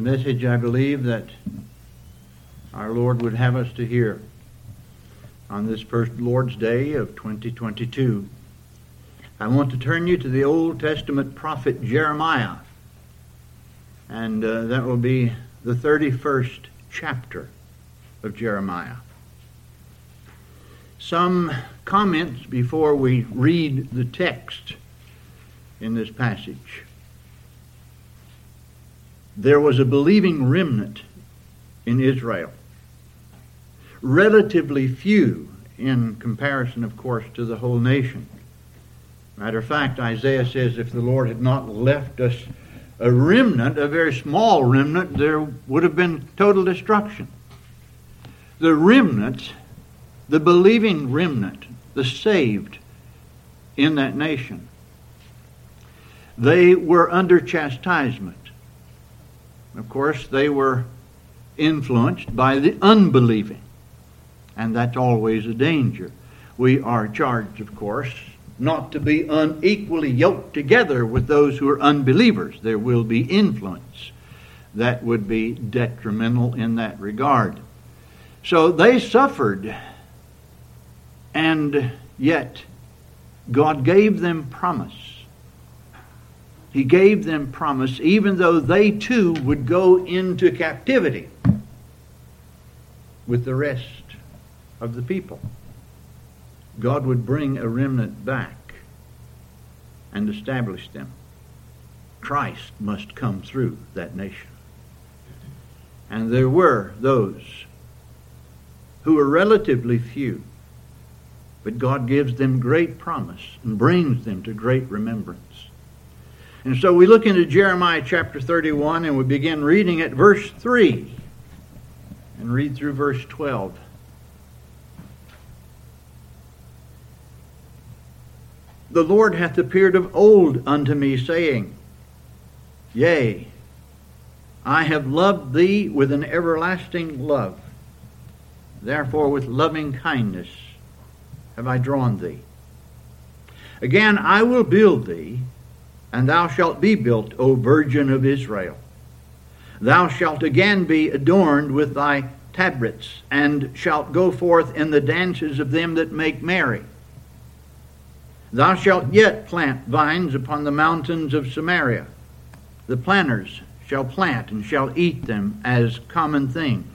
the message I believe that our Lord would have us to hear on this first Lord's Day of 2022. I want to turn you to the Old Testament prophet Jeremiah, and uh, that will be the 31st chapter of Jeremiah. Some comments before we read the text in this passage. There was a believing remnant in Israel. Relatively few in comparison, of course, to the whole nation. Matter of fact, Isaiah says if the Lord had not left us a remnant, a very small remnant, there would have been total destruction. The remnant, the believing remnant, the saved in that nation, they were under chastisement. Of course, they were influenced by the unbelieving, and that's always a danger. We are charged, of course, not to be unequally yoked together with those who are unbelievers. There will be influence that would be detrimental in that regard. So they suffered, and yet God gave them promise. He gave them promise, even though they too would go into captivity with the rest of the people. God would bring a remnant back and establish them. Christ must come through that nation. And there were those who were relatively few, but God gives them great promise and brings them to great remembrance. And so we look into Jeremiah chapter 31 and we begin reading at verse 3 and read through verse 12. The Lord hath appeared of old unto me, saying, Yea, I have loved thee with an everlasting love. Therefore, with loving kindness have I drawn thee. Again, I will build thee, and thou shalt be built, O Virgin of Israel. Thou shalt again be adorned with thy tabrets, and shalt go forth in the dances of them that make merry. Thou shalt yet plant vines upon the mountains of Samaria. The planters shall plant and shall eat them as common things.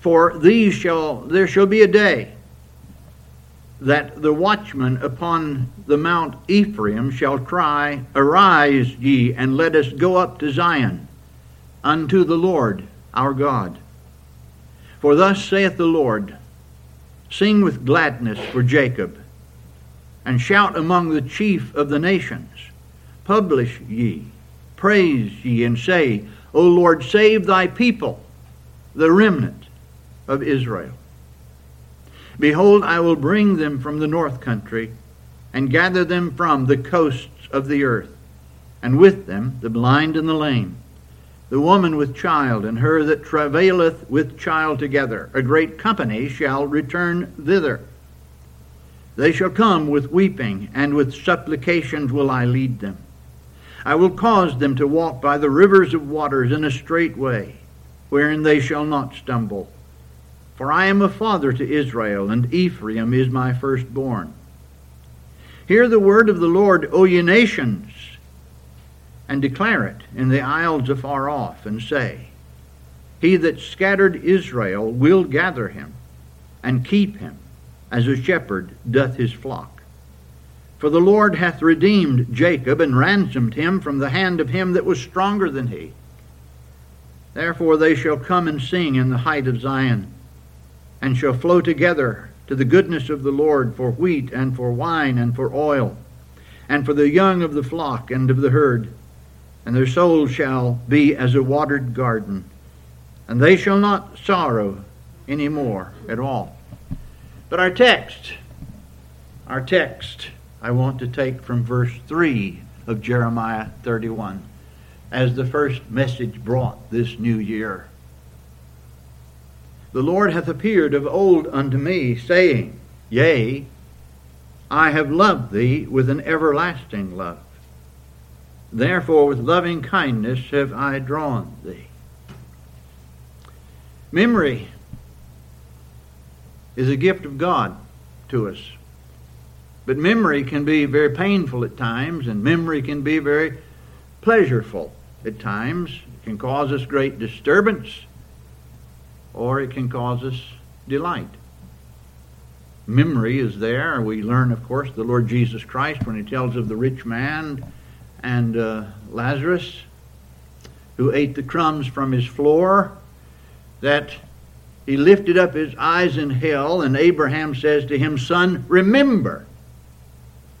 For these shall there shall be a day that the watchman upon the mount Ephraim shall cry, Arise ye, and let us go up to Zion, unto the Lord our God. For thus saith the Lord, Sing with gladness for Jacob and shout among the chief of the nations. Publish ye, praise ye, and say, O Lord, save thy people, the remnant of Israel. Behold, I will bring them from the north country, and gather them from the coasts of the earth, and with them the blind and the lame, the woman with child, and her that travaileth with child together. A great company shall return thither they shall come with weeping, and with supplications will I lead them. I will cause them to walk by the rivers of waters in a straight way, wherein they shall not stumble. For I am a father to Israel, and Ephraim is my firstborn. Hear the word of the Lord, O ye nations, and declare it in the isles afar off, and say, He that scattered Israel will gather him, and keep him as a shepherd doth his flock. For the Lord hath redeemed Jacob and ransomed him from the hand of him that was stronger than he. Therefore they shall come and sing in the height of Zion, and shall flow together to the goodness of the Lord for wheat and for wine and for oil, and for the young of the flock and of the herd. And their souls shall be as a watered garden, and they shall not sorrow any more at all. But our text, our text, I want to take from verse 3 of Jeremiah 31 as the first message brought this new year. The Lord hath appeared of old unto me, saying, Yea, I have loved thee with an everlasting love. Therefore, with loving kindness have I drawn thee. Memory is a gift of God to us. But memory can be very painful at times, and memory can be very pleasureful at times. It can cause us great disturbance, or it can cause us delight. Memory is there. We learn, of course, the Lord Jesus Christ when he tells of the rich man and uh, Lazarus who ate the crumbs from his floor, that he lifted up his eyes in hell, and Abraham says to him, Son, remember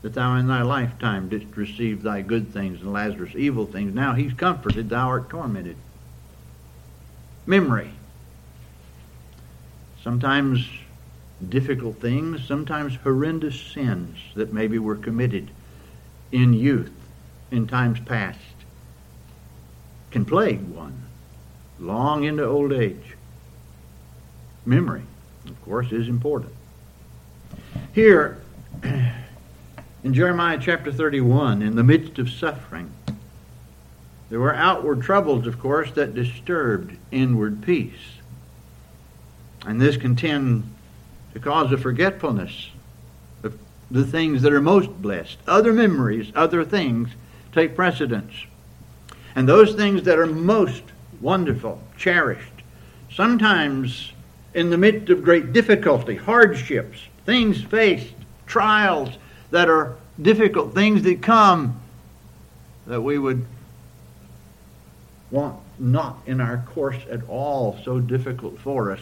that thou in thy lifetime didst receive thy good things and Lazarus evil things. Now he's comforted, thou art tormented. Memory. Sometimes difficult things, sometimes horrendous sins that maybe were committed in youth, in times past, can plague one long into old age. Memory, of course, is important. Here, in Jeremiah chapter 31, in the midst of suffering, there were outward troubles, of course, that disturbed inward peace. And this can tend to cause a forgetfulness of the things that are most blessed. Other memories, other things take precedence. And those things that are most wonderful, cherished, sometimes in the midst of great difficulty, hardships, things faced, trials that are difficult, things that come that we would want not in our course at all so difficult for us.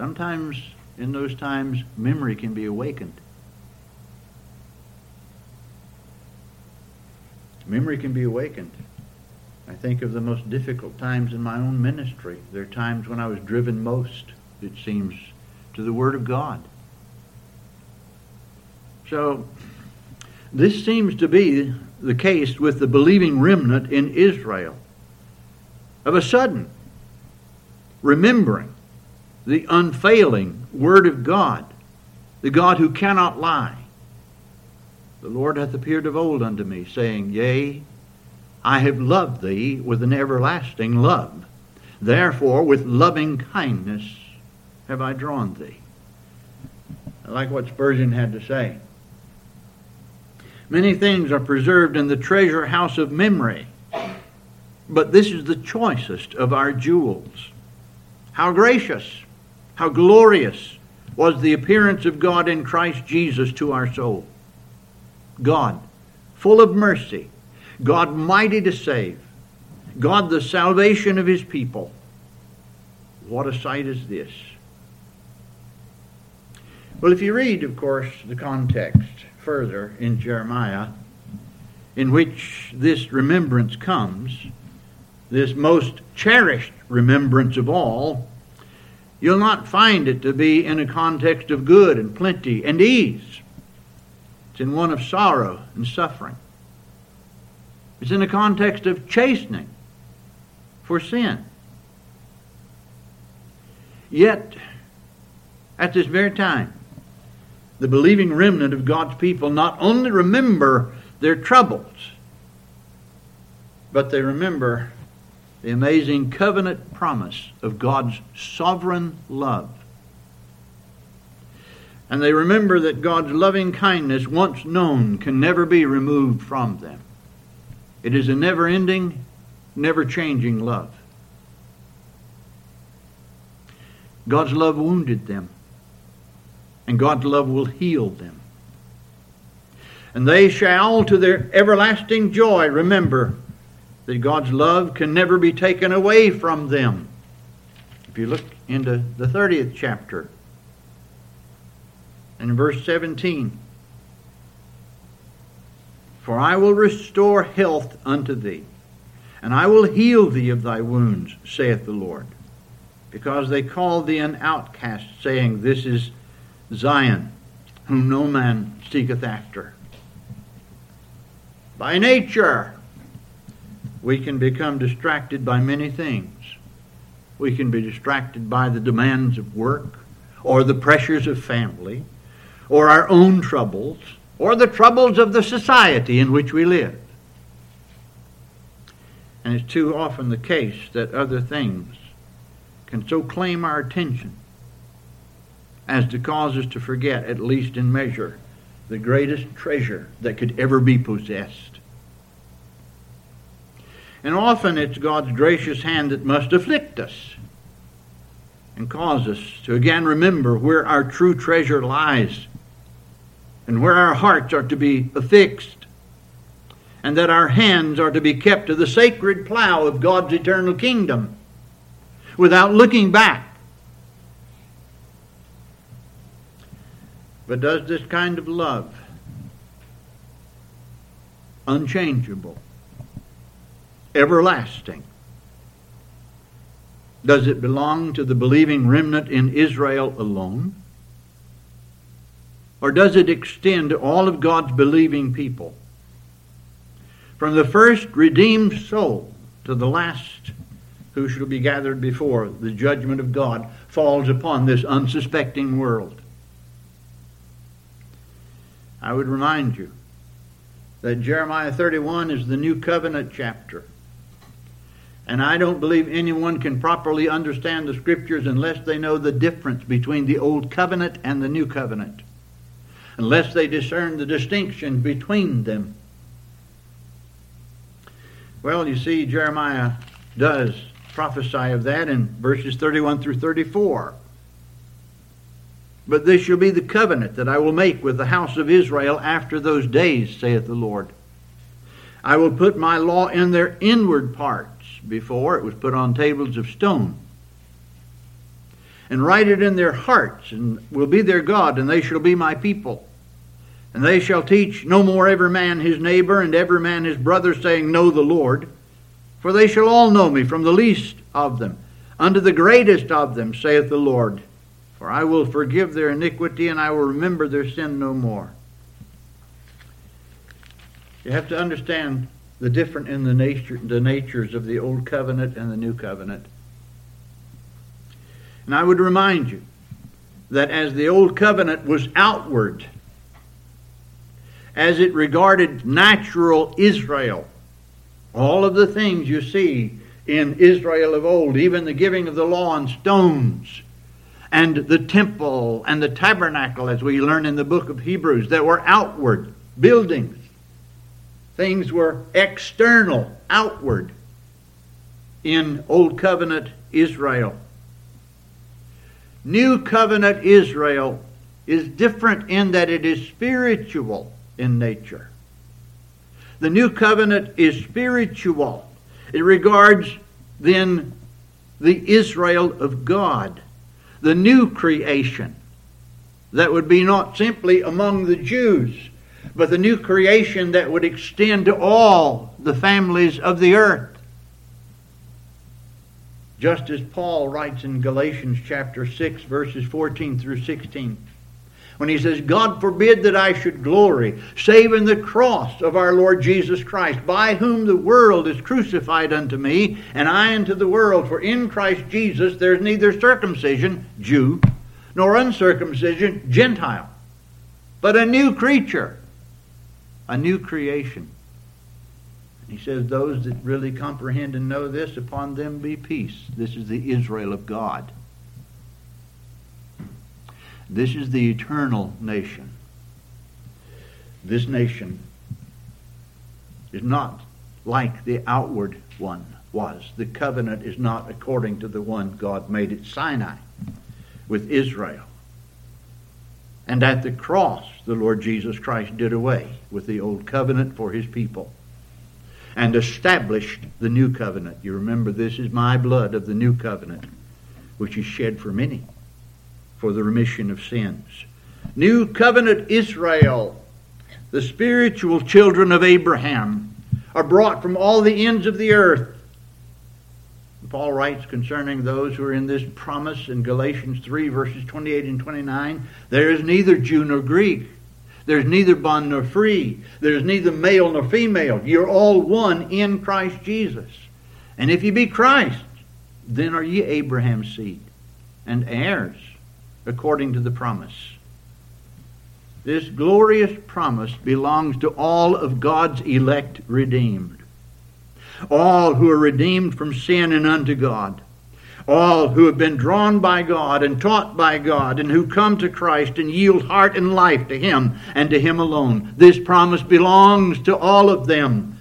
Sometimes in those times, memory can be awakened. Memory can be awakened. I think of the most difficult times in my own ministry. There are times when I was driven most it seems, to the Word of God. So, this seems to be the case with the believing remnant in Israel. Of a sudden, remembering the unfailing Word of God, the God who cannot lie. The Lord hath appeared of old unto me, saying, Yea, I have loved thee with an everlasting love. Therefore, with loving kindness have I drawn thee. I like what Spurgeon had to say. Many things are preserved in the treasure house of memory, but this is the choicest of our jewels. How gracious, how glorious was the appearance of God in Christ Jesus to our soul. God, full of mercy, God mighty to save, God the salvation of his people. What a sight is this! Well, if you read, of course, the context further in Jeremiah, in which this remembrance comes, this most cherished remembrance of all, you'll not find it to be in a context of good and plenty and ease. It's in one of sorrow and suffering. It's in a context of chastening for sin. Yet, at this very time, the believing remnant of God's people not only remember their troubles, but they remember the amazing covenant promise of God's sovereign love. And they remember that God's loving kindness, once known, can never be removed from them. It is a never ending, never changing love. God's love wounded them and God's love will heal them. And they shall, to their everlasting joy, remember that God's love can never be taken away from them. If you look into the 30th chapter, and in verse 17, For I will restore health unto thee, and I will heal thee of thy wounds, saith the Lord. Because they called thee an outcast, saying, This is Zion, whom no man seeketh after. By nature, we can become distracted by many things. We can be distracted by the demands of work, or the pressures of family, or our own troubles, or the troubles of the society in which we live. And it's too often the case that other things can so claim our attention as to cause us to forget, at least in measure, the greatest treasure that could ever be possessed. And often it's God's gracious hand that must afflict us and cause us to again remember where our true treasure lies and where our hearts are to be affixed and that our hands are to be kept to the sacred plow of God's eternal kingdom without looking back. But does this kind of love, unchangeable, everlasting, does it belong to the believing remnant in Israel alone? Or does it extend to all of God's believing people? From the first redeemed soul to the last who shall be gathered before the judgment of God falls upon this unsuspecting world. I would remind you that Jeremiah 31 is the new covenant chapter. And I don't believe anyone can properly understand the scriptures unless they know the difference between the old covenant and the new covenant, unless they discern the distinction between them. Well, you see, Jeremiah does prophesy of that in verses 31 through 34. But this shall be the covenant that I will make with the house of Israel after those days, saith the Lord. I will put my law in their inward parts. Before it was put on tables of stone. And write it in their hearts, and will be their God, and they shall be my people. And they shall teach no more every man his neighbor and every man his brother, saying, Know the Lord. For they shall all know me, from the least of them unto the greatest of them, saith the Lord. For I will forgive their iniquity, and I will remember their sin no more. You have to understand the different in the nature the natures of the old covenant and the new covenant. And I would remind you that as the old covenant was outward, as it regarded natural Israel. All of the things you see in Israel of old, even the giving of the law on stones, and the temple and the tabernacle, as we learn in the book of Hebrews, that were outward buildings. Things were external, outward in Old Covenant Israel. New Covenant Israel is different in that it is spiritual in nature. The new covenant is spiritual. It regards then the Israel of God, the new creation. That would be not simply among the Jews, but the new creation that would extend to all the families of the earth. Just as Paul writes in Galatians chapter 6, verses 14 through 16 when he says, God forbid that I should glory, save in the cross of our Lord Jesus Christ, by whom the world is crucified unto me, and I unto the world. For in Christ Jesus there is neither circumcision, Jew, nor uncircumcision, Gentile, but a new creature, a new creation. He says, Those that really comprehend and know this, upon them be peace. This is the Israel of God. This is the eternal nation. This nation is not like the outward one was. The covenant is not according to the one God made at Sinai with Israel. And at the cross, the Lord Jesus Christ did away with the old covenant for his people and established the new covenant. You remember, this is my blood of the new covenant, which is shed for many for the remission of sins. New covenant Israel, the spiritual children of Abraham, are brought from all the ends of the earth. Paul writes concerning those who are in this promise in Galatians 3, verses 28 and 29 there is neither Jew nor Greek. There's neither bond nor free. There's neither male nor female. You're all one in Christ Jesus. And if you be Christ, then are ye Abraham's seed and heirs according to the promise. This glorious promise belongs to all of God's elect redeemed. All who are redeemed from sin and unto God, all who have been drawn by God and taught by God, and who come to Christ and yield heart and life to Him and to Him alone. This promise belongs to all of them.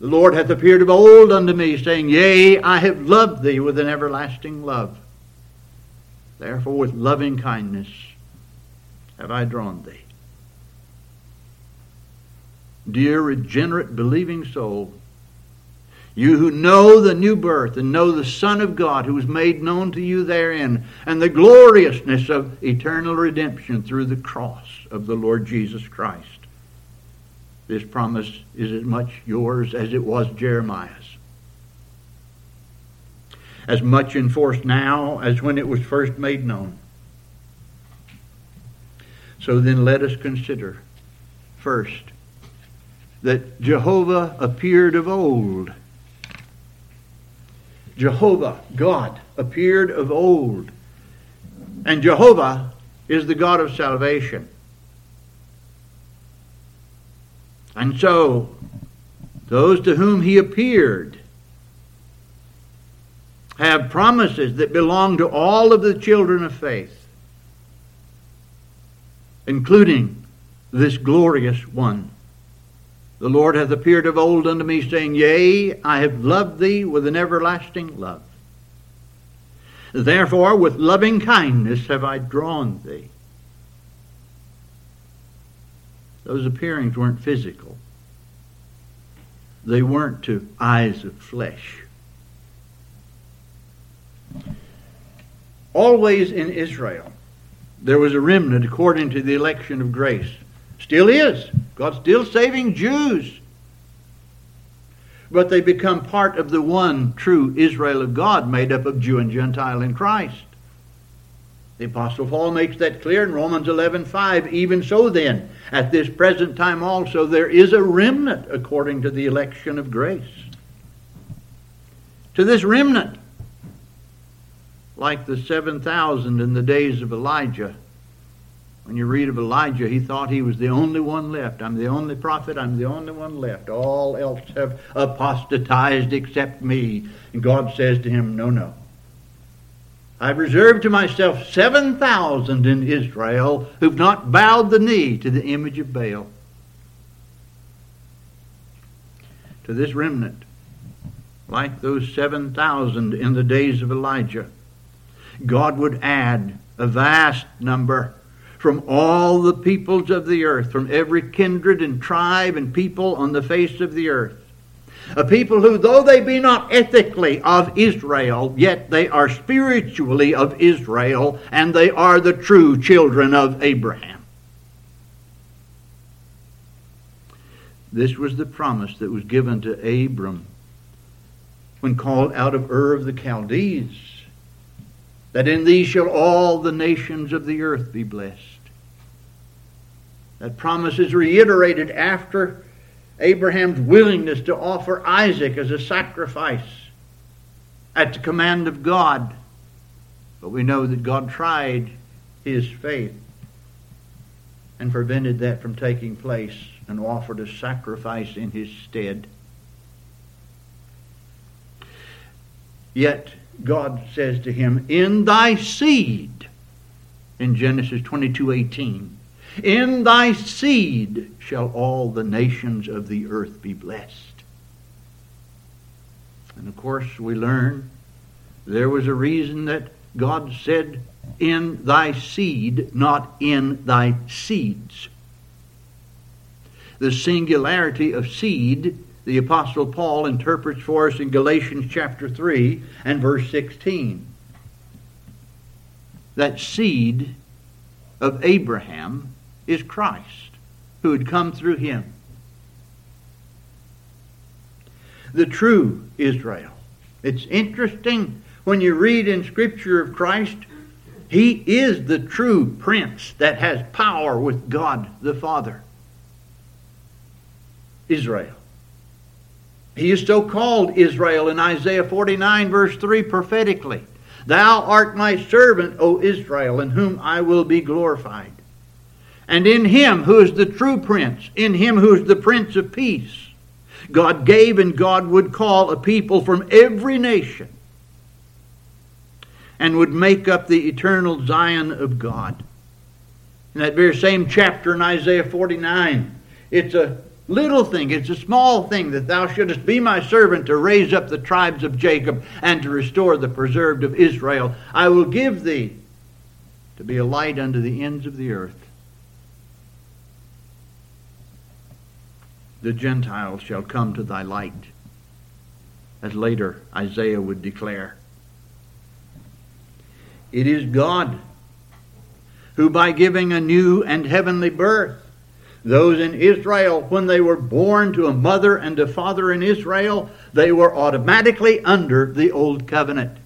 The Lord hath appeared of old unto me, saying, Yea, I have loved thee with an everlasting love. Therefore, with loving kindness have I drawn thee. Dear regenerate believing soul, you who know the new birth and know the Son of God who was made known to you therein, and the gloriousness of eternal redemption through the cross of the Lord Jesus Christ. This promise is as much yours as it was Jeremiah's. As much enforced now as when it was first made known. So then let us consider first that Jehovah appeared of old Jehovah, God, appeared of old. And Jehovah is the God of salvation. And so, those to whom he appeared have promises that belong to all of the children of faith, including this glorious one. The Lord hath appeared of old unto me, saying, Yea, I have loved thee with an everlasting love. Therefore, with loving kindness have I drawn thee. Those appearings weren't physical. They weren't to eyes of flesh. Always in Israel, there was a remnant according to the election of grace. Still is. God's still saving Jews. But they become part of the one true Israel of God, made up of Jew and Gentile in Christ. The Apostle Paul makes that clear in Romans 11:5. Even so, then, at this present time also, there is a remnant according to the election of grace. To this remnant, like the 7,000 in the days of Elijah, when you read of Elijah, he thought he was the only one left. I'm the only prophet. I'm the only one left. All else have apostatized except me. And God says to him, No, no. I've reserved to myself 7,000 in Israel who've not bowed the knee to the image of Baal. To this remnant, like those 7,000 in the days of Elijah, God would add a vast number from all the peoples of the earth, from every kindred and tribe and people on the face of the earth. A people who, though they be not ethically of Israel, yet they are spiritually of Israel, and they are the true children of Abraham. This was the promise that was given to Abram when called out of Ur of the Chaldees, that in thee shall all the nations of the earth be blessed. That promise is reiterated after Abraham's willingness to offer Isaac as a sacrifice at the command of God. But we know that God tried his faith and prevented that from taking place and offered a sacrifice in his stead. Yet God says to him, In thy seed, in Genesis 22 18, in thy seed shall all the nations of the earth be blessed. And of course, we learn there was a reason that God said, In thy seed, not in thy seeds. The singularity of seed, the Apostle Paul interprets for us in Galatians chapter 3 and verse 16. That seed of Abraham is Christ, who had come through him. The true Israel. It's interesting when you read in Scripture of Christ, he is the true prince that has power with God the Father. Israel. He is so called Israel in Isaiah 49, verse 3, prophetically. Thou art my servant, O Israel, in whom I will be glorified. And in him who is the true prince, in him who is the prince of peace, God gave and God would call a people from every nation and would make up the eternal Zion of God. In that very same chapter in Isaiah 49, it's a little thing, it's a small thing that thou shouldest be my servant to raise up the tribes of Jacob and to restore the preserved of Israel. I will give thee to be a light unto the ends of the earth. The Gentiles shall come to thy light, as later Isaiah would declare. It is God who, by giving a new and heavenly birth, those in Israel, when they were born to a mother and a father in Israel, they were automatically under the old covenant.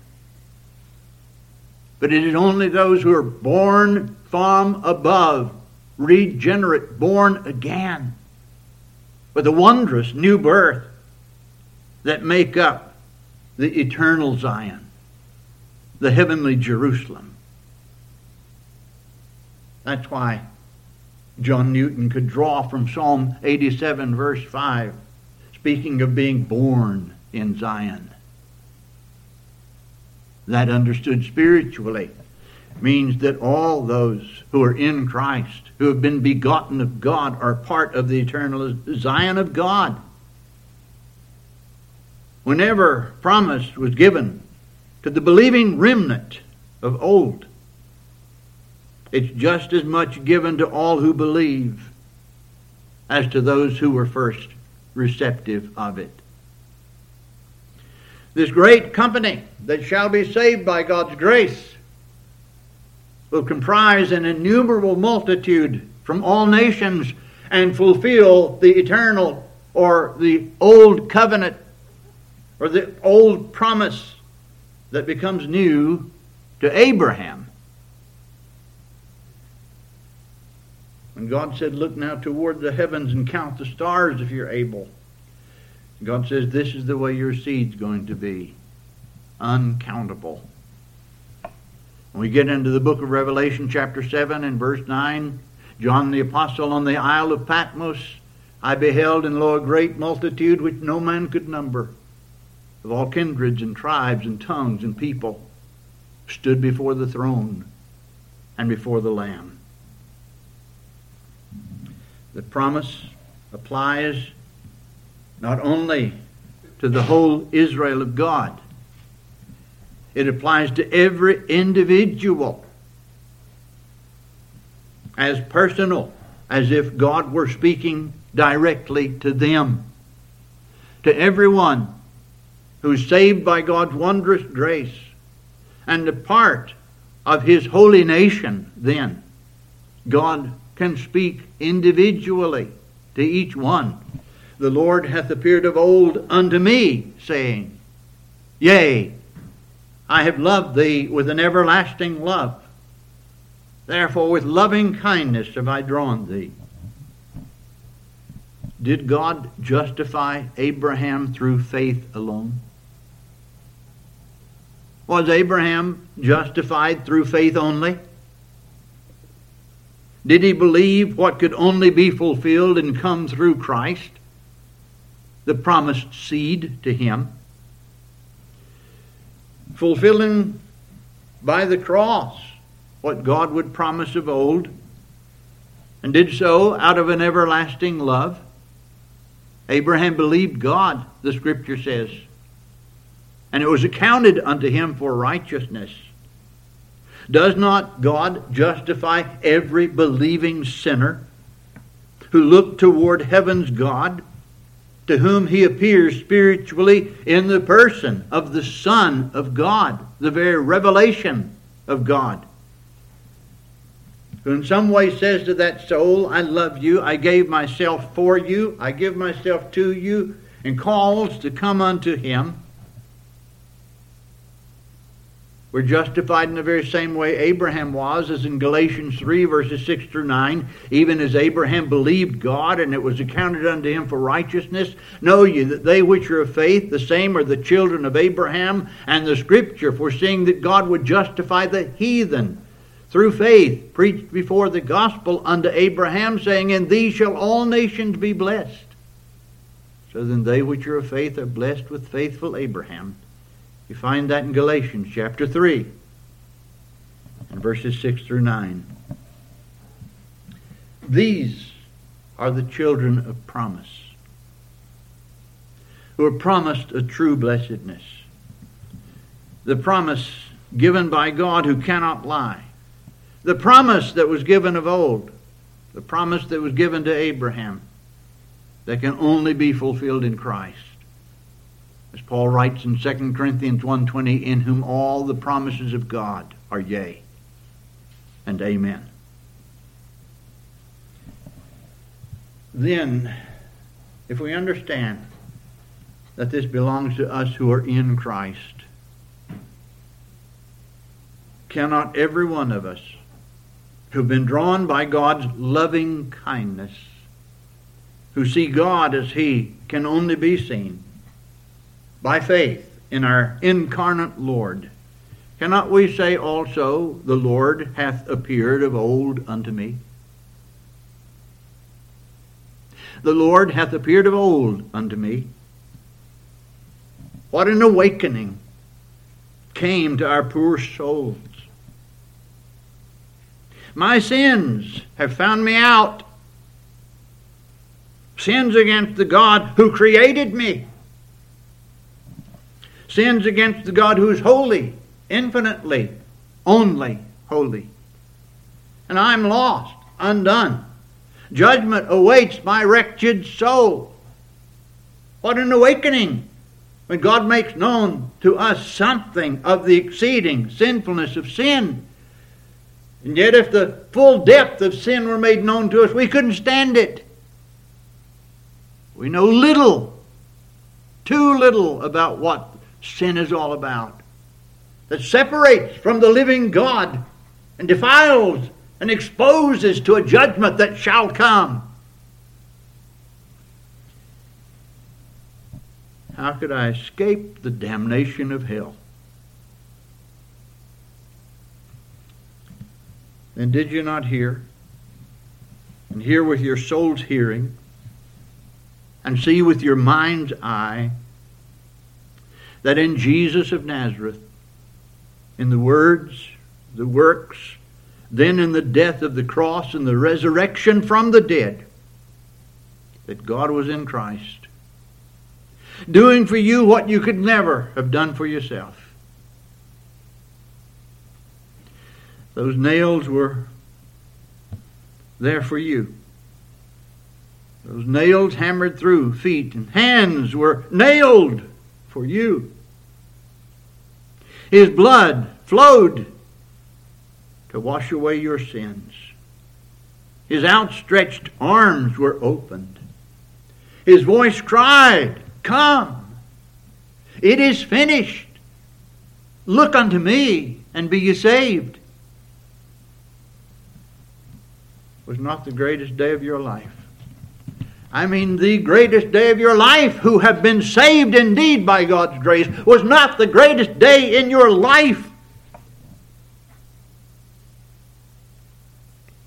But it is only those who are born from above, regenerate, born again, with the wondrous new birth, that make up the eternal Zion, the heavenly Jerusalem. That's why John Newton could draw from Psalm 87, verse 5, speaking of being born in Zion. That understood spiritually means that all those who are in Christ, who have been begotten of God, are part of the eternal Zion of God. Whenever promise was given to the believing remnant of old, it's just as much given to all who believe as to those who were first receptive of it this great company that shall be saved by God's grace will comprise an innumerable multitude from all nations and fulfill the eternal or the old covenant or the old promise that becomes new to Abraham. When God said, Look now toward the heavens and count the stars if you're able. God says this is the way your seed's going to be uncountable. When we get into the book of Revelation, chapter 7 and verse 9, John the Apostle on the Isle of Patmos, I beheld and lo a great multitude which no man could number, of all kindreds and tribes and tongues and people, stood before the throne and before the Lamb. The promise applies not only to the whole Israel of God, it applies to every individual as personal, as if God were speaking directly to them. To everyone who's saved by God's wondrous grace and a part of His holy nation, then God can speak individually to each one the Lord hath appeared of old unto me, saying, Yea, I have loved thee with an everlasting love. Therefore, with loving kindness have I drawn thee. Did God justify Abraham through faith alone? Was Abraham justified through faith only? Did he believe what could only be fulfilled and come through Christ? the promised seed to him, fulfilling by the cross what God would promise of old, and did so out of an everlasting love. Abraham believed God, the scripture says, and it was accounted unto him for righteousness. Does not God justify every believing sinner who looked toward heaven's God to whom he appears spiritually in the person of the Son of God, the very revelation of God. Who in some way says to that soul, I love you, I gave myself for you, I give myself to you, and calls to come unto him. We're justified in the very same way Abraham was, as in Galatians 3, verses 6 through 9. Even as Abraham believed God, and it was accounted unto him for righteousness. Know ye that they which are of faith, the same are the children of Abraham. And the Scripture, foreseeing that God would justify the heathen through faith, preached before the gospel unto Abraham, saying, In thee shall all nations be blessed. So then they which are of faith are blessed with faithful Abraham. You find that in Galatians chapter 3 and verses 6 through 9. These are the children of promise, who are promised a true blessedness. The promise given by God who cannot lie. The promise that was given of old. The promise that was given to Abraham that can only be fulfilled in Christ. As Paul writes in 2 Corinthians 1:20, in whom all the promises of God are yea and amen. Then, if we understand that this belongs to us who are in Christ, cannot every one of us who've been drawn by God's loving kindness, who see God as He can only be seen by faith in our incarnate Lord, cannot we say also, The Lord hath appeared of old unto me? The Lord hath appeared of old unto me. What an awakening came to our poor souls. My sins have found me out. Sins against the God who created me. Sins against the God who is holy, infinitely, only holy. And I'm lost, undone. Judgment awaits my wretched soul. What an awakening when God makes known to us something of the exceeding sinfulness of sin. And yet, if the full depth of sin were made known to us, we couldn't stand it. We know little, too little about what sin is all about, that separates from the living God and defiles and exposes to a judgment that shall come. How could I escape the damnation of hell? Then did you not hear? And hear with your soul's hearing, and see with your mind's eye that in Jesus of Nazareth, in the words, the works, then in the death of the cross and the resurrection from the dead, that God was in Christ, doing for you what you could never have done for yourself. Those nails were there for you. Those nails hammered through feet and hands were nailed for you. His blood flowed to wash away your sins. His outstretched arms were opened. His voice cried, Come! It is finished. Look unto me and be ye saved. Was not the greatest day of your life. I mean, the greatest day of your life, who have been saved indeed by God's grace, was not the greatest day in your life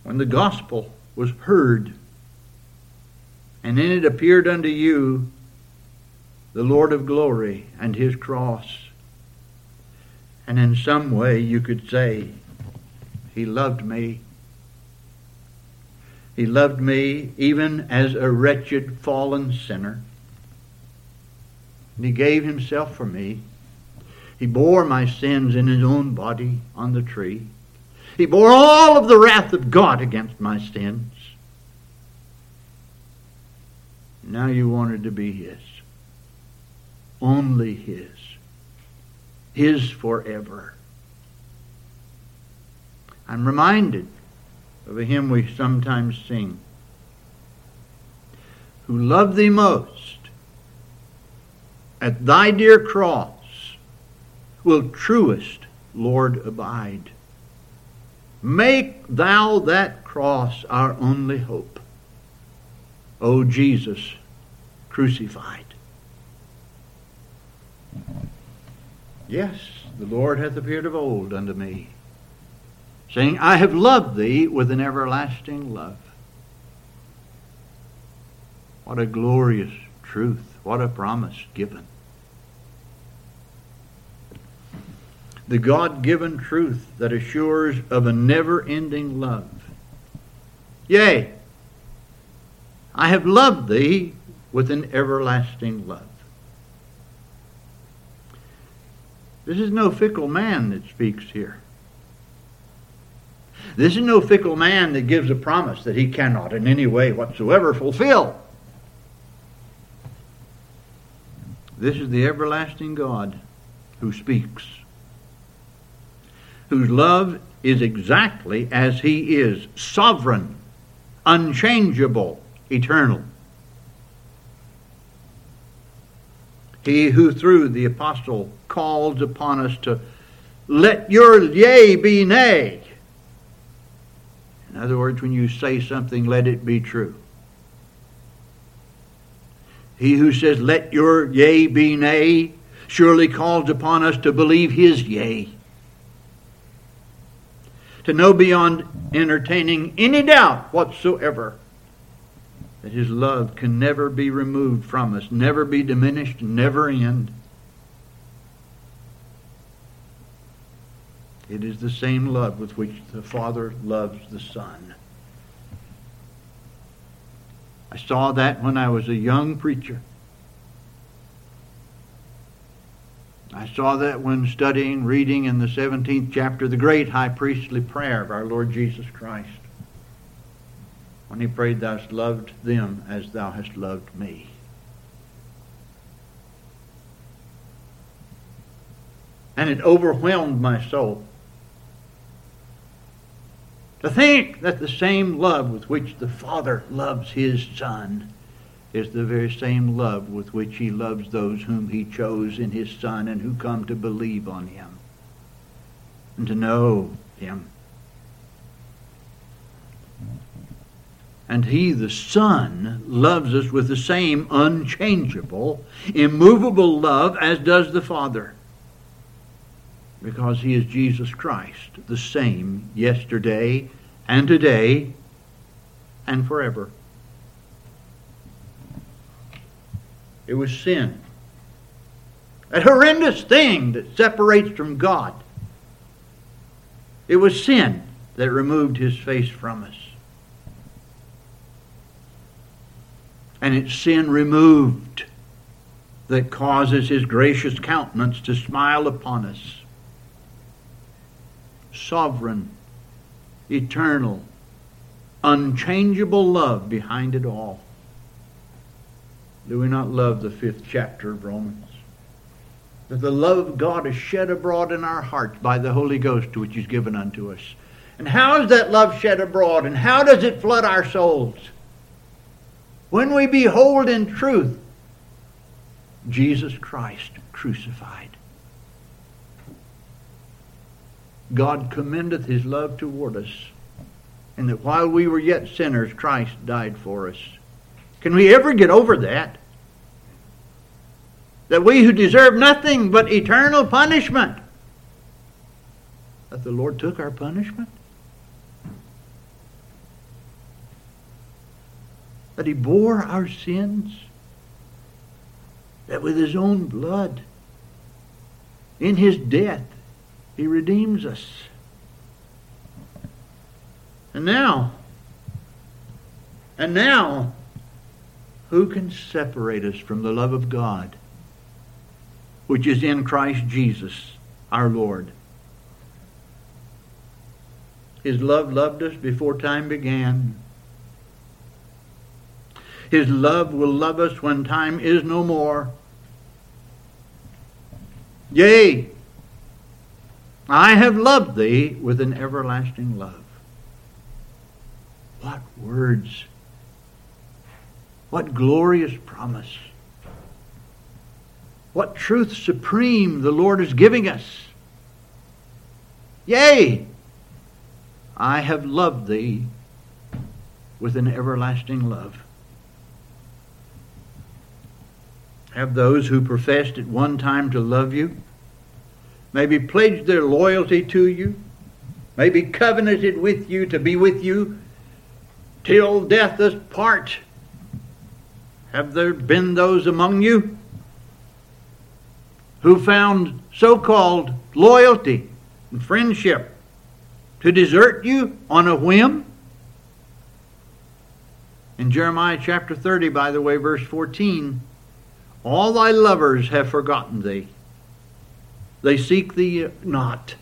when the gospel was heard, and in it appeared unto you the Lord of glory and his cross. And in some way you could say, He loved me. He loved me even as a wretched, fallen sinner. And He gave Himself for me. He bore my sins in His own body on the tree. He bore all of the wrath of God against my sins. Now you wanted to be His. Only His. His forever. I'm reminded of a hymn we sometimes sing. Who loved thee most at thy dear cross will truest, Lord, abide. Make thou that cross our only hope. O Jesus crucified. Yes, the Lord hath appeared of old unto me, saying, I have loved thee with an everlasting love. What a glorious truth. What a promise given. The God given truth that assures of a never ending love. Yea, I have loved thee with an everlasting love. This is no fickle man that speaks here. This is no fickle man that gives a promise that he cannot in any way whatsoever fulfill. This is the everlasting God who speaks, whose love is exactly as he is sovereign, unchangeable, eternal. He who through the apostle calls upon us to let your yea be nay. In other words, when you say something, let it be true. He who says, let your yea be nay, surely calls upon us to believe his yea. To know beyond entertaining any doubt whatsoever that his love can never be removed from us, never be diminished, never end. It is the same love with which the Father loves the Son. I saw that when I was a young preacher. I saw that when studying, reading in the 17th chapter, the great high priestly prayer of our Lord Jesus Christ when he prayed, Thou hast loved them as thou hast loved me. And it overwhelmed my soul. To think that the same love with which the Father loves his Son is the very same love with which he loves those whom he chose in his Son and who come to believe on him and to know him. And he, the Son, loves us with the same unchangeable, immovable love as does the Father. Because he is Jesus Christ, the same yesterday and today and forever. It was sin. A horrendous thing that separates from God. It was sin that removed his face from us. and it's sin removed that causes his gracious countenance to smile upon us. Sovereign, eternal, unchangeable love behind it all. Do we not love the fifth chapter of Romans? That the love of God is shed abroad in our hearts by the Holy Ghost which is given unto us. And how is that love shed abroad? And how does it flood our souls? when we behold in truth Jesus Christ crucified. God commendeth his love toward us, and that while we were yet sinners, Christ died for us. Can we ever get over that? That we who deserve nothing but eternal punishment, that the Lord took our punishment? that he bore our sins, that with his own blood, in his death, he redeems us. And now, and now, who can separate us from the love of God, which is in Christ Jesus our Lord? His love loved us before time began. His love will love us when time is no more. Yea, I have loved thee with an everlasting love. What words! What glorious promise! What truth supreme the Lord is giving us! Yea, I have loved thee with an everlasting love. have those who professed at one time to love you, maybe pledged their loyalty to you, maybe covenanted with you to be with you till death us part, Have there been those among you who found so called loyalty and friendship to desert you on a whim? In Jeremiah chapter 30, by the way, verse 14, all thy lovers have forgotten thee. They seek thee not.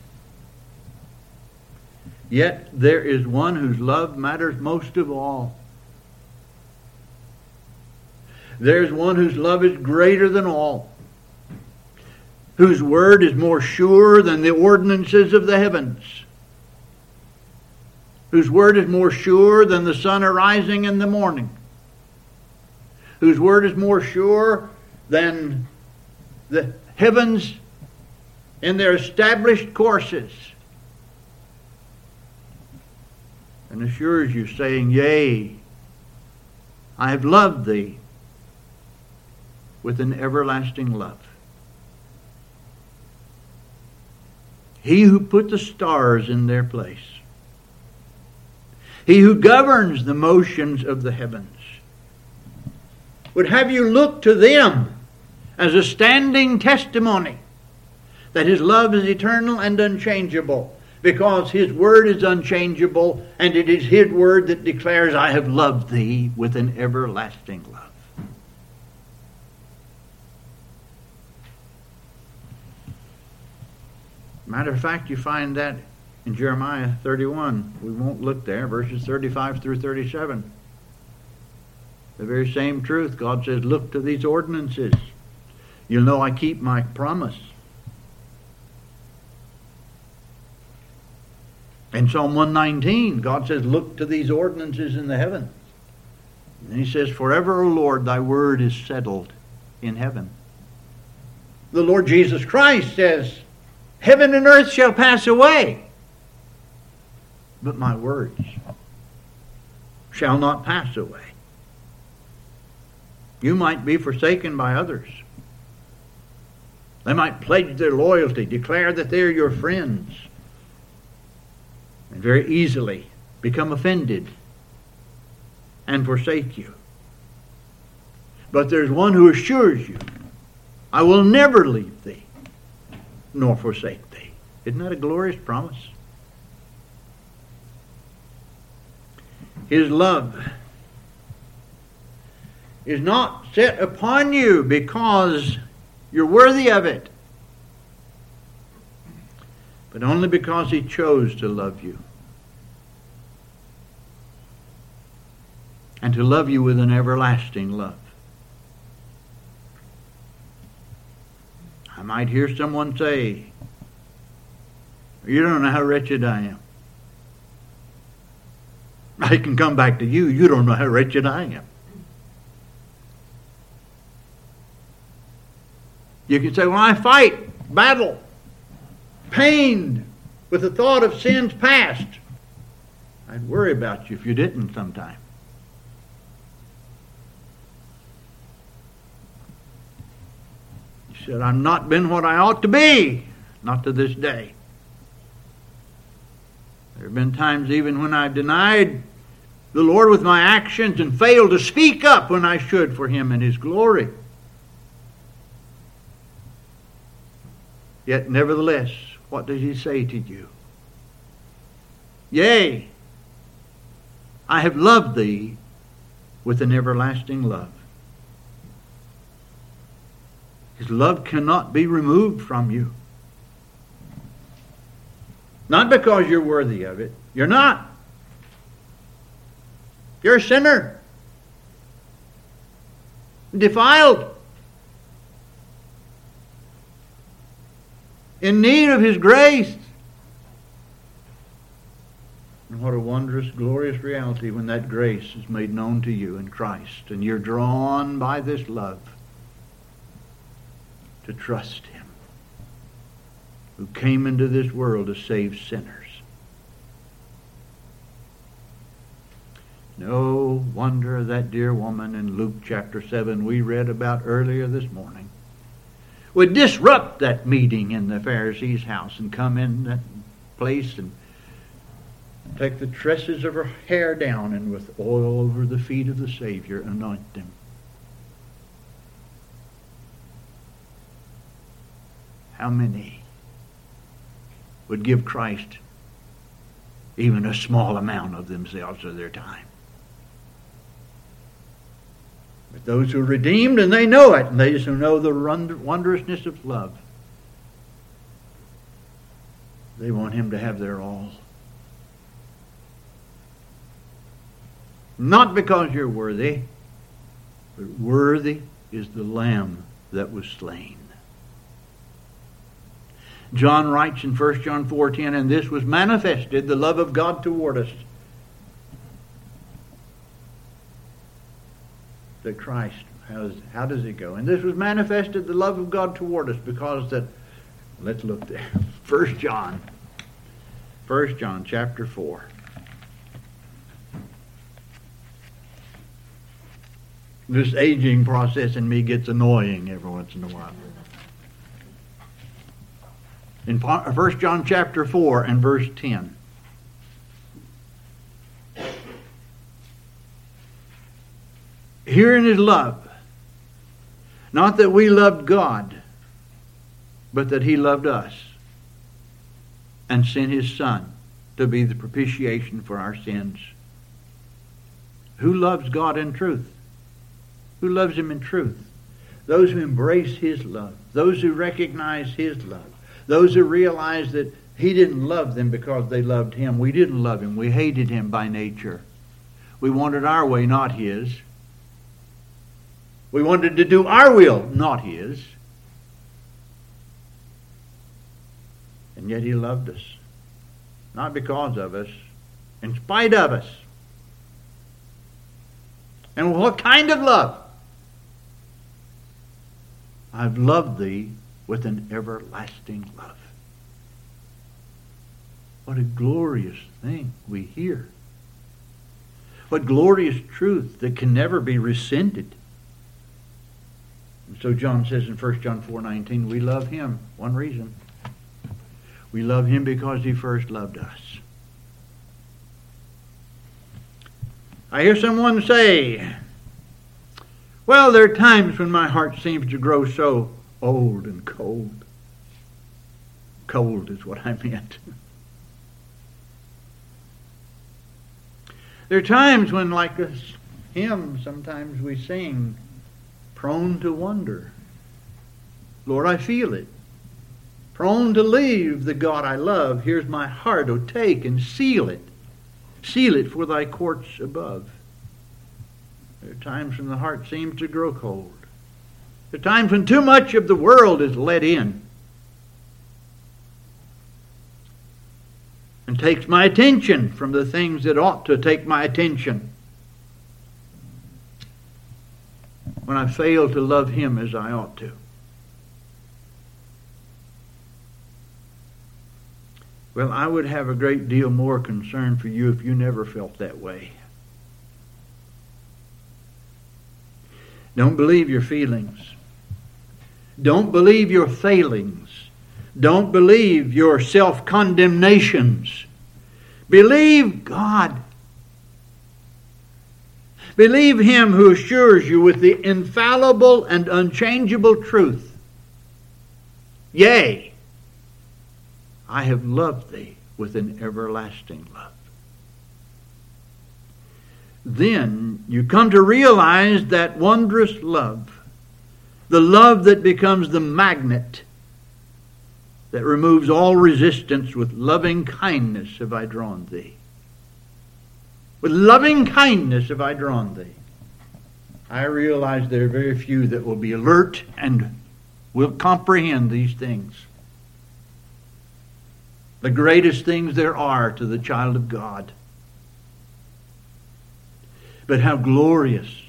Yet there is one whose love matters most of all. There's one whose love is greater than all, whose word is more sure than the ordinances of the heavens, whose word is more sure than the sun arising in the morning, whose word is more sure than the heavens in their established courses, and assures you, saying, Yea, I have loved thee with an everlasting love. He who put the stars in their place. He who governs the motions of the heavens would have you look to them as a standing testimony that his love is eternal and unchangeable because his word is unchangeable and it is his word that declares, I have loved thee with an everlasting love. Matter of fact, you find that in Jeremiah 31. We won't look there, verses 35 through 37. The very same truth. God says, Look to these ordinances. You'll know I keep my promise. In Psalm 119, God says, Look to these ordinances in the heavens. And he says, Forever, O Lord, thy word is settled in heaven. The Lord Jesus Christ says, Heaven and earth shall pass away, but my words shall not pass away. You might be forsaken by others. They might pledge their loyalty, declare that they're your friends, and very easily become offended and forsake you. But there's one who assures you, I will never leave thee nor forsake thee. Isn't that a glorious promise? His love is not set upon you because you're worthy of it, but only because He chose to love you. And to love you with an everlasting love. I might hear someone say, You don't know how wretched I am. I can come back to you. You don't know how wretched I am. You can say, Well, I fight, battle, pained with the thought of sins past. I'd worry about you if you didn't sometime. He said, I've not been what I ought to be, not to this day. There have been times even when I've denied the Lord with my actions and failed to speak up when I should for Him and His glory. Yet, nevertheless, what does He say to you? Yea, I have loved thee with an everlasting love. His love cannot be removed from you. Not because you're worthy of it. You're not. You're a sinner. Defiled. In need of His grace. And what a wondrous, glorious reality when that grace is made known to you in Christ and you're drawn by this love to trust him, who came into this world to save sinners. No wonder that dear woman in Luke chapter 7 we read about earlier this morning would disrupt that meeting in the Pharisee's house and come in that place and take the tresses of her hair down and with oil over the feet of the Savior anoint them. How many would give Christ even a small amount of themselves or their time? But those who are redeemed and they know it, and those who know the wondrousness of love, they want him to have their all. Not because you're worthy, but worthy is the Lamb that was slain. John writes in 1 John 4:10, and this was manifested, the love of God toward us, that Christ has, how does it go? And this was manifested, the love of God toward us, because that, let's look there. First John, First John chapter 4. This aging process in me gets annoying every once in a while. In 1 John chapter 4 and verse 10. Herein is love. Not that we loved God, but that He loved us and sent His Son to be the propitiation for our sins. Who loves God in truth? Who loves Him in truth? Those who embrace His love, those who recognize His love, those who realize that He didn't love them because they loved Him. We didn't love Him, we hated Him by nature. We wanted our way, not His. We wanted to do our will, not His. And yet He loved us. Not because of us, in spite of us. And what kind of love? I've loved thee with an everlasting love. What a glorious thing we hear. What glorious truth that can never be rescinded. So John says in 1 John 4:19, we love him. One reason. We love him because he first loved us. I hear someone say, well, there are times when my heart seems to grow so old and cold. Cold is what I meant. there are times when, like a hymn, sometimes we sing, prone to wonder. Lord, I feel it. Prone to leave the God I love. Here's my heart, O take and seal it. Seal it for thy courts above. There are times when the heart seems to grow cold. There are times when too much of the world is let in and takes my attention from the things that ought to take my attention. When I fail to love Him as I ought to. Well, I would have a great deal more concern for you if you never felt that way. Don't believe your feelings. Don't believe your failings. Don't believe your self condemnations. Believe God Believe him who assures you with the infallible and unchangeable truth. Yea, I have loved thee with an everlasting love. Then you come to realize that wondrous love, the love that becomes the magnet that removes all resistance with loving kindness have I drawn thee. With loving kindness have I drawn thee. I realize there are very few that will be alert and will comprehend these things. The greatest things there are to the child of God. But how glorious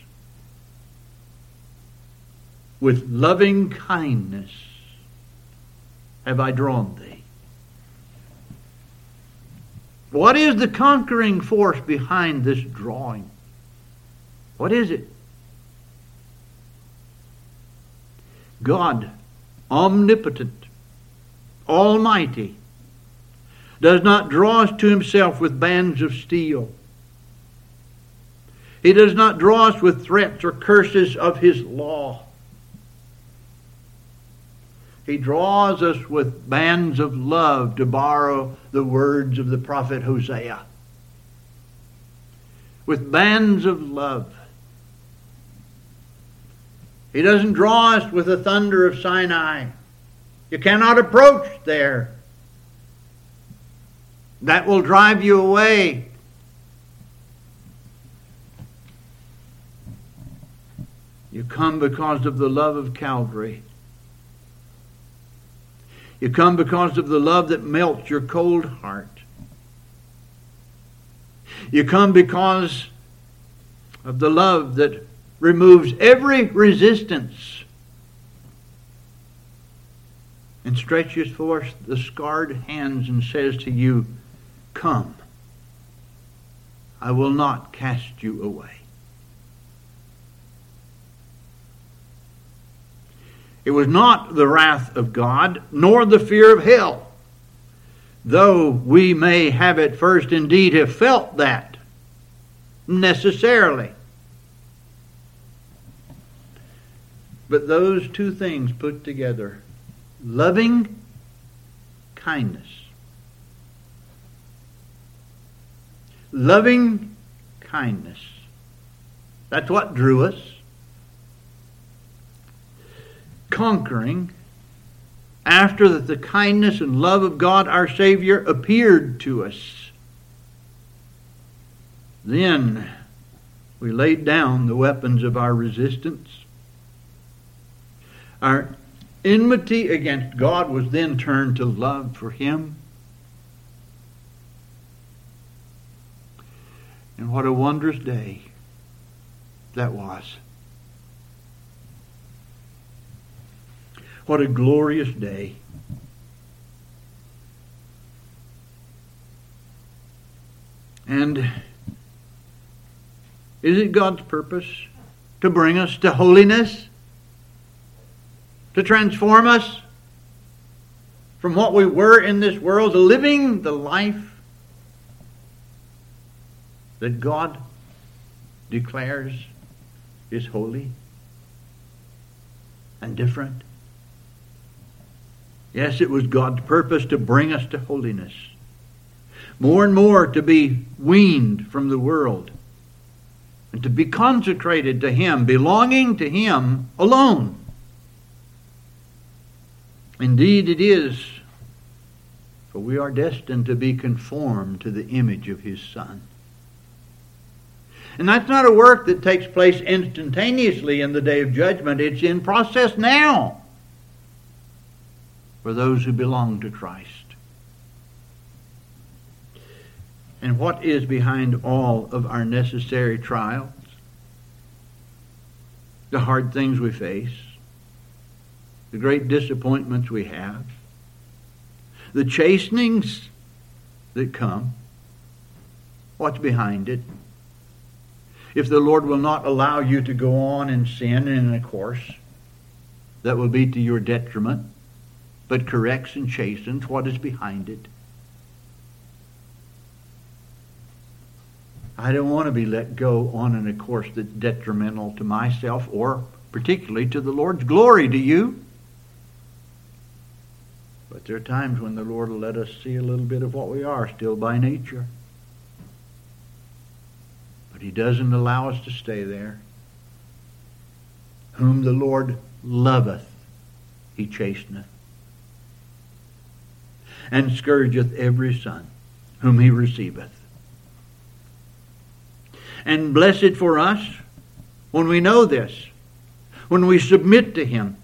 with loving kindness have I drawn thee. What is the conquering force behind this drawing? What is it? God, omnipotent, almighty, does not draw us to himself with bands of steel. He does not draw us with threats or curses of his law. He draws us with bands of love, to borrow the words of the prophet Hosea. With bands of love. He doesn't draw us with the thunder of Sinai. You cannot approach there. That will drive you away. You come because of the love of Calvary. You come because of the love that melts your cold heart. You come because of the love that removes every resistance and stretches forth the scarred hands and says to you, Come, I will not cast you away. It was not the wrath of God, nor the fear of hell, though we may have at first indeed have felt that necessarily. But those two things put together loving kindness, loving kindness. That's what drew us. Conquering after that the kindness and love of God our Savior appeared to us. Then we laid down the weapons of our resistance our enmity against God was then turned to love for Him. And what a wondrous day that was. What a glorious day. And is it God's purpose to bring us to holiness? to transform us from what we were in this world to living the life that God declares is holy and different. Yes, it was God's purpose to bring us to holiness. More and more to be weaned from the world and to be consecrated to Him, belonging to Him alone. Indeed, it is, for we are destined to be conformed to the image of His Son. And that's not a work that takes place instantaneously in the day of judgment. It's in process now for those who belong to Christ. And what is behind all of our necessary trials? The hard things we face, the great disappointments we have, the chastenings that come. What's behind it? If the Lord will not allow you to go on in sin in a course that will be to your detriment, but corrects and chastens, what is behind it? I don't want to be let go on in a course that's detrimental to myself or particularly to the Lord's glory. Do you? But there are times when the Lord will let us see a little bit of what we are still by nature. But He doesn't allow us to stay there. Whom the Lord loveth, He chasteneth, and scourgeth every son whom He receiveth. And blessed for us when we know this, when we submit to Him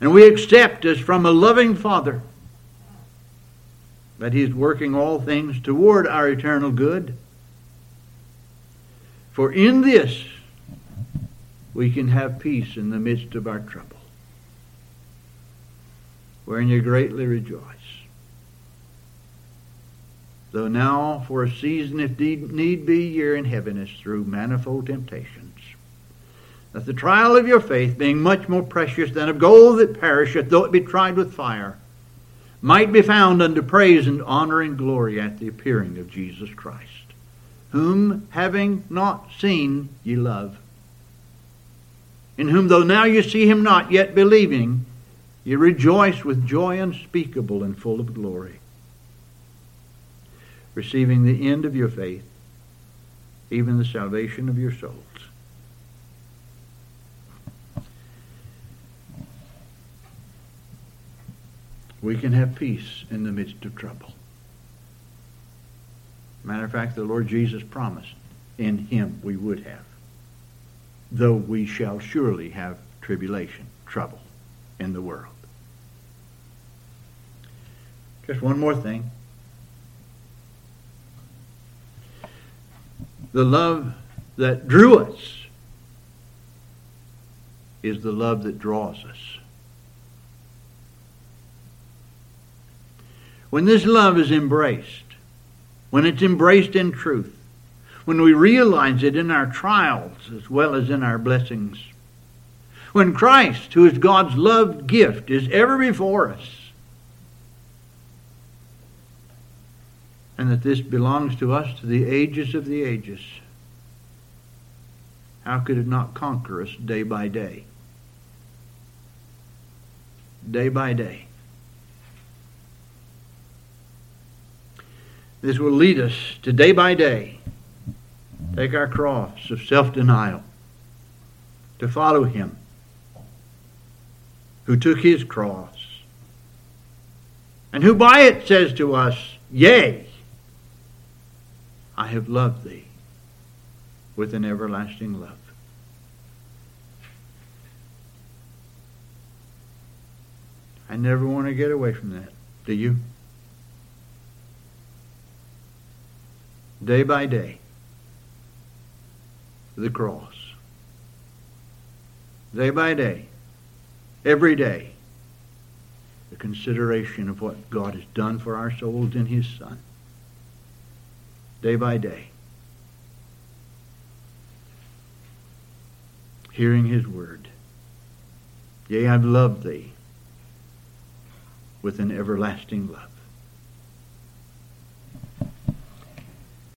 and we accept as from a loving Father that He's working all things toward our eternal good. For in this we can have peace in the midst of our trouble, wherein you greatly rejoice. Though now, for a season, if need be, you're in heaviness through manifold temptations. that the trial of your faith, being much more precious than of gold that perisheth, though it be tried with fire, might be found unto praise and honor and glory at the appearing of Jesus Christ, whom, having not seen, ye love, in whom, though now you see him not, yet believing, ye rejoice with joy unspeakable and full of glory, receiving the end of your faith, even the salvation of your souls. We can have peace in the midst of trouble. Matter of fact, the Lord Jesus promised in him we would have, though we shall surely have tribulation, trouble in the world. Just one more thing. The love that drew us is the love that draws us. When this love is embraced, when it's embraced in truth, when we realize it in our trials as well as in our blessings, when Christ, who is God's loved gift, is ever before us, and that this belongs to us to the ages of the ages. How could it not conquer us day by day? Day by day. This will lead us to day by day take our cross of self denial, to follow Him who took His cross, and who by it says to us, Yea, I have loved thee with an everlasting love. I never want to get away from that. Do you? Day by day, the cross. Day by day, every day, the consideration of what God has done for our souls in His Son day by day. Hearing his word. Yea, I've loved thee with an everlasting love.